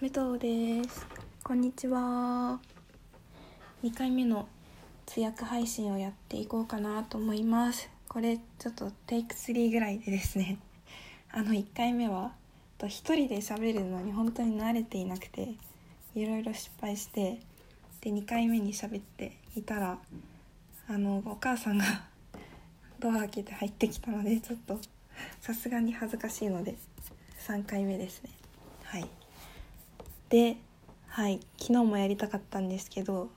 武藤です。こんにちは。2回目の通訳配信をやっていこうかなと思います。これちょっとテイク3ぐらいでですね。あの1回目はと1人で喋るのに本当に慣れていなくていろいろ失敗してで2回目に喋っていたらあのお母さんが ドア開けて入ってきたのでちょっとさすがに恥ずかしいので3回目ですね。はいではい昨日もやりたかったんですけど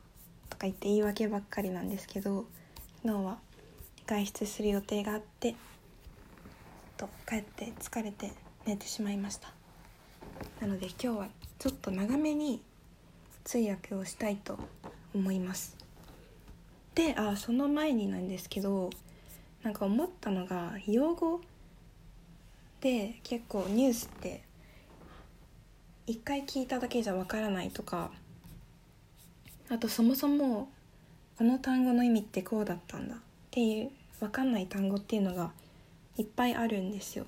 とか言って言い訳ばっかりなんですけど昨日は外出する予定があってと帰って疲れて寝てしまいました。なので今日はちょっと長めに通訳をしたいと思います。であその前になんですけどなんか思ったのが用語で結構ニュースって一回聞いただけじゃわからないとか。あとそもそもこの単語の意味ってこうだったんだ。っていうわかんない単語っていうのがいっぱいあるんですよ。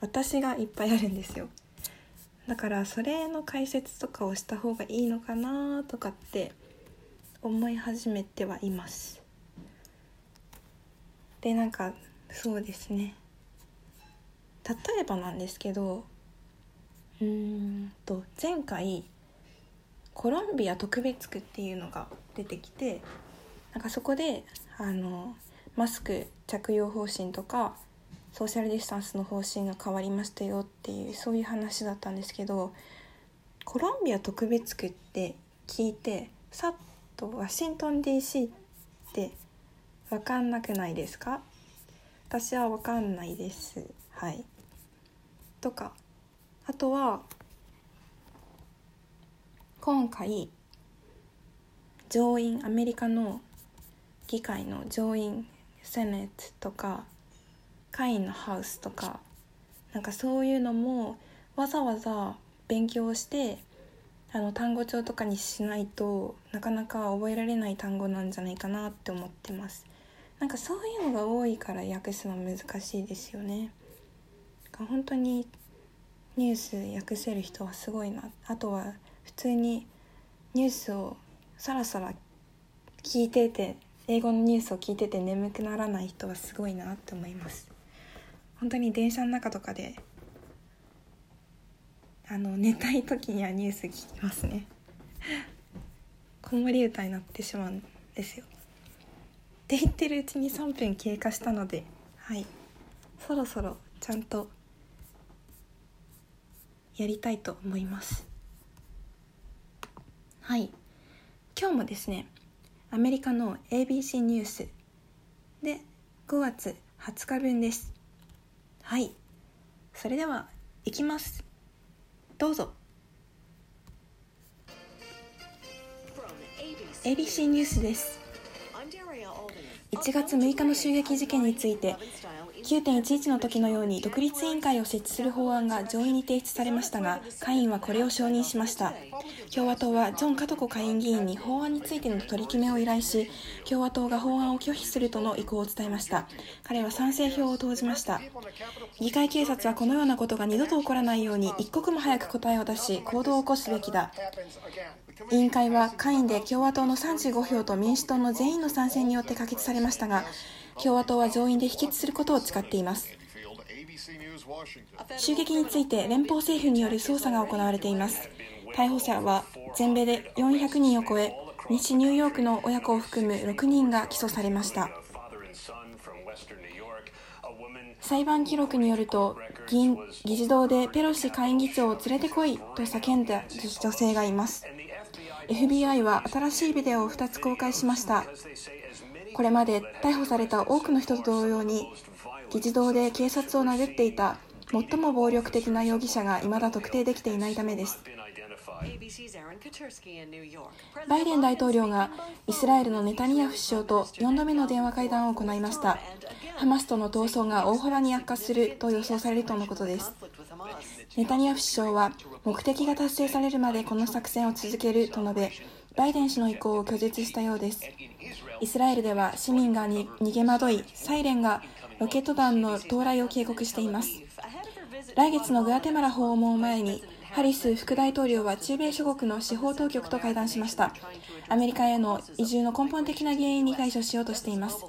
私がいっぱいあるんですよ。だからそれの解説とかをした方がいいのかなとかって思い始めてはいます。でなんかそうですね。例えばなんですけどうんと前回コロンビア特別区っていうのが出てきてなんかそこであのマスク着用方針とかソーシャルディスタンスの方針が変わりましたよっていうそういう話だったんですけどコロンビア特別区って聞いてさっとワシントン DC って分かんなくないですか？私は分かんないです。はい。とかあとは今回上院アメリカの議会の上院セネットとか下院のハウスとかなんかそういうのもわざわざ勉強してあの単語帳とかにしないとなかなか覚えられない単語なんじゃないかなって思ってます。なんかそういうのが多いから訳すの難しいですよね。本当にニュース訳せる人はすごいな。あとは普通にニュースをさらさら聞いてて英語のニュースを聞いてて眠くならない人はすごいなって思います。本当に電車の中とかであの寝たい時にはニュース聞きますね。子守歌になってしまうんですよ。って言ってるうちに3分経過したのではい。そろそろちゃんとやりたいと思います。はい。今日もですねアメリカの ABC ニュース。で5月20日分です。はい。それではいきます。どうぞ。ABC ニュースです。1月6日の襲撃事件について9.11の時のように独立委員会を設置する法案が上院に提出されましたが下院はこれを承認しました。共和党はジョン・カトコ下院議員に法案についての取り決めを依頼し共和党が法案を拒否するとの意向を伝えました。彼は賛成票を投じました。議会警察はこのようなことが二度と起こらないように一刻も早く答えを出し行動を起こすべきだ。委員会は下院で共和党の35票と民主党の全員の賛成によって可決されましたが共和党は上院で否決することを誓っています。襲撃について連邦政府による捜査が行われています。逮捕者は全米で400人を超え西ニューヨークの親子を含む6人が起訴されました。裁判記録によると議議事堂でペロシ下院議長を連れてこいと叫んだ女性がいます。FBI は新しいビデオを2つ公開しました。これまで逮捕された多くの人と同様に議事堂で警察を殴っていた最も暴力的な容疑者が未だ特定できていないためです。バイデン大統領がイスラエルのネタニヤフ首相と4度目の電話会談を行いました。ハマスとの闘争が大幅に悪化すると予想されるとのことです。ネタニヤフ首相は目的が達成されるまでこの作戦を続けると述べバイデン氏の意向を拒絶したようです。イスラエルでは市民が逃げ惑いサイレンがロケット弾の到来を警告しています。来月のグアテマラ訪問を前にハリス副大統領は中米諸国の司法当局と会談しました。アメリカへの移住の根本的な原因に対処しようとしています。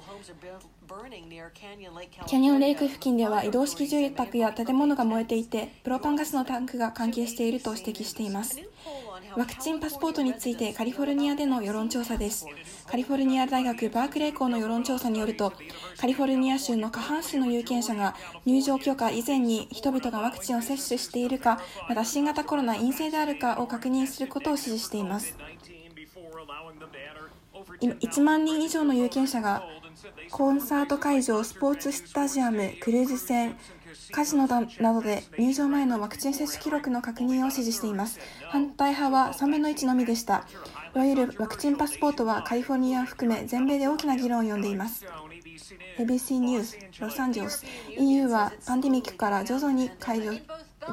キャニオンレイク付近では移動式住宅や建物が燃えていてプロパンガスのタンクが関係していると指摘しています。ワクチンパスポートについてカリフォルニアでの世論調査です。カリフォルニア大学バークレー校の世論調査によるとカリフォルニア州の過半数の有権者が入場許可以前に人々がワクチンを接種しているかまた新型コロナ陰性であるかを確認することを指示しています。1万人以上の有権者がコンサート会場、スポーツスタジアム、クルーズ船、カジノなどで入場前のワクチン接種記録の確認を指示しています。反対派は3分の1のみでした。いわゆるワクチンパスポートはカリフォルニアを含め全米で大きな議論を呼んでいます。ABC ニュース、ロサンゼルス、EU はパンデミックから徐々に解除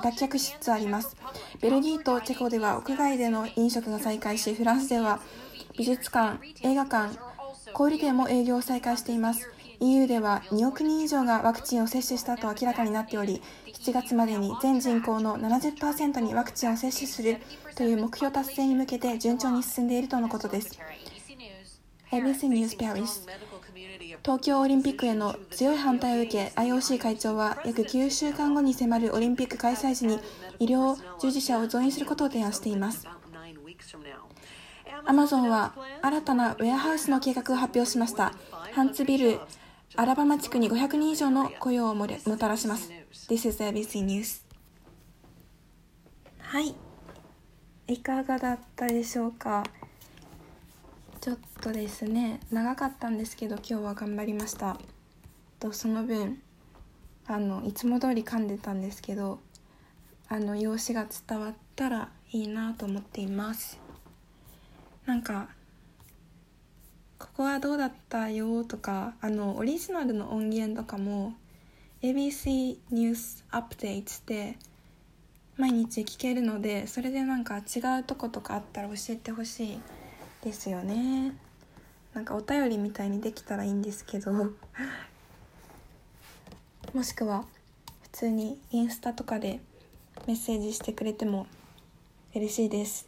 脱却しつつあります。ベルギーとチェコでは屋外での飲食が再開し、フランスでは美術館、映画館、小売店も営業を再開しています。EU では2億人以上がワクチンを接種したと明らかになっており、7月までに全人口の70%にワクチンを接種するという目標達成に向けて順調に進んでいるとのことです。ABC News Paris 東京オリンピックへの強い反対を受け IOC 会長は約9週間後に迫るオリンピック開催時に医療従事者を増員することを提案していますアマゾンは新たなウェアハウスの計画を発表しました。ハンツビル、アラバマ地区に500人以上の雇用をもたらします。This is ABC News. はい。いかがだったでしょうか？ちょっとですね、長かったんですけど、今日は頑張りました。とその分、あの、いつも通り噛んでたんですけど、あの、用紙が伝わったらいいなと思っています。なんかここはどうだったよとかあのオリジナルの音源とかも ABC ニュースアップデートで毎日聞けるのでそれでなんか違うとことかあったら教えてほしいですよね。なんかお便りみたいにできたらいいんですけど。もしくは普通にインスタとかでメッセージしてくれても嬉しいです。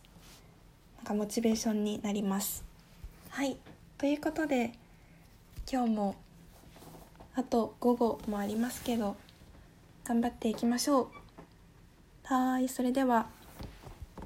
なんかモチベーションになります。はい。ということで今日もあと午後もありますけど頑張っていきましょう。はい。それでは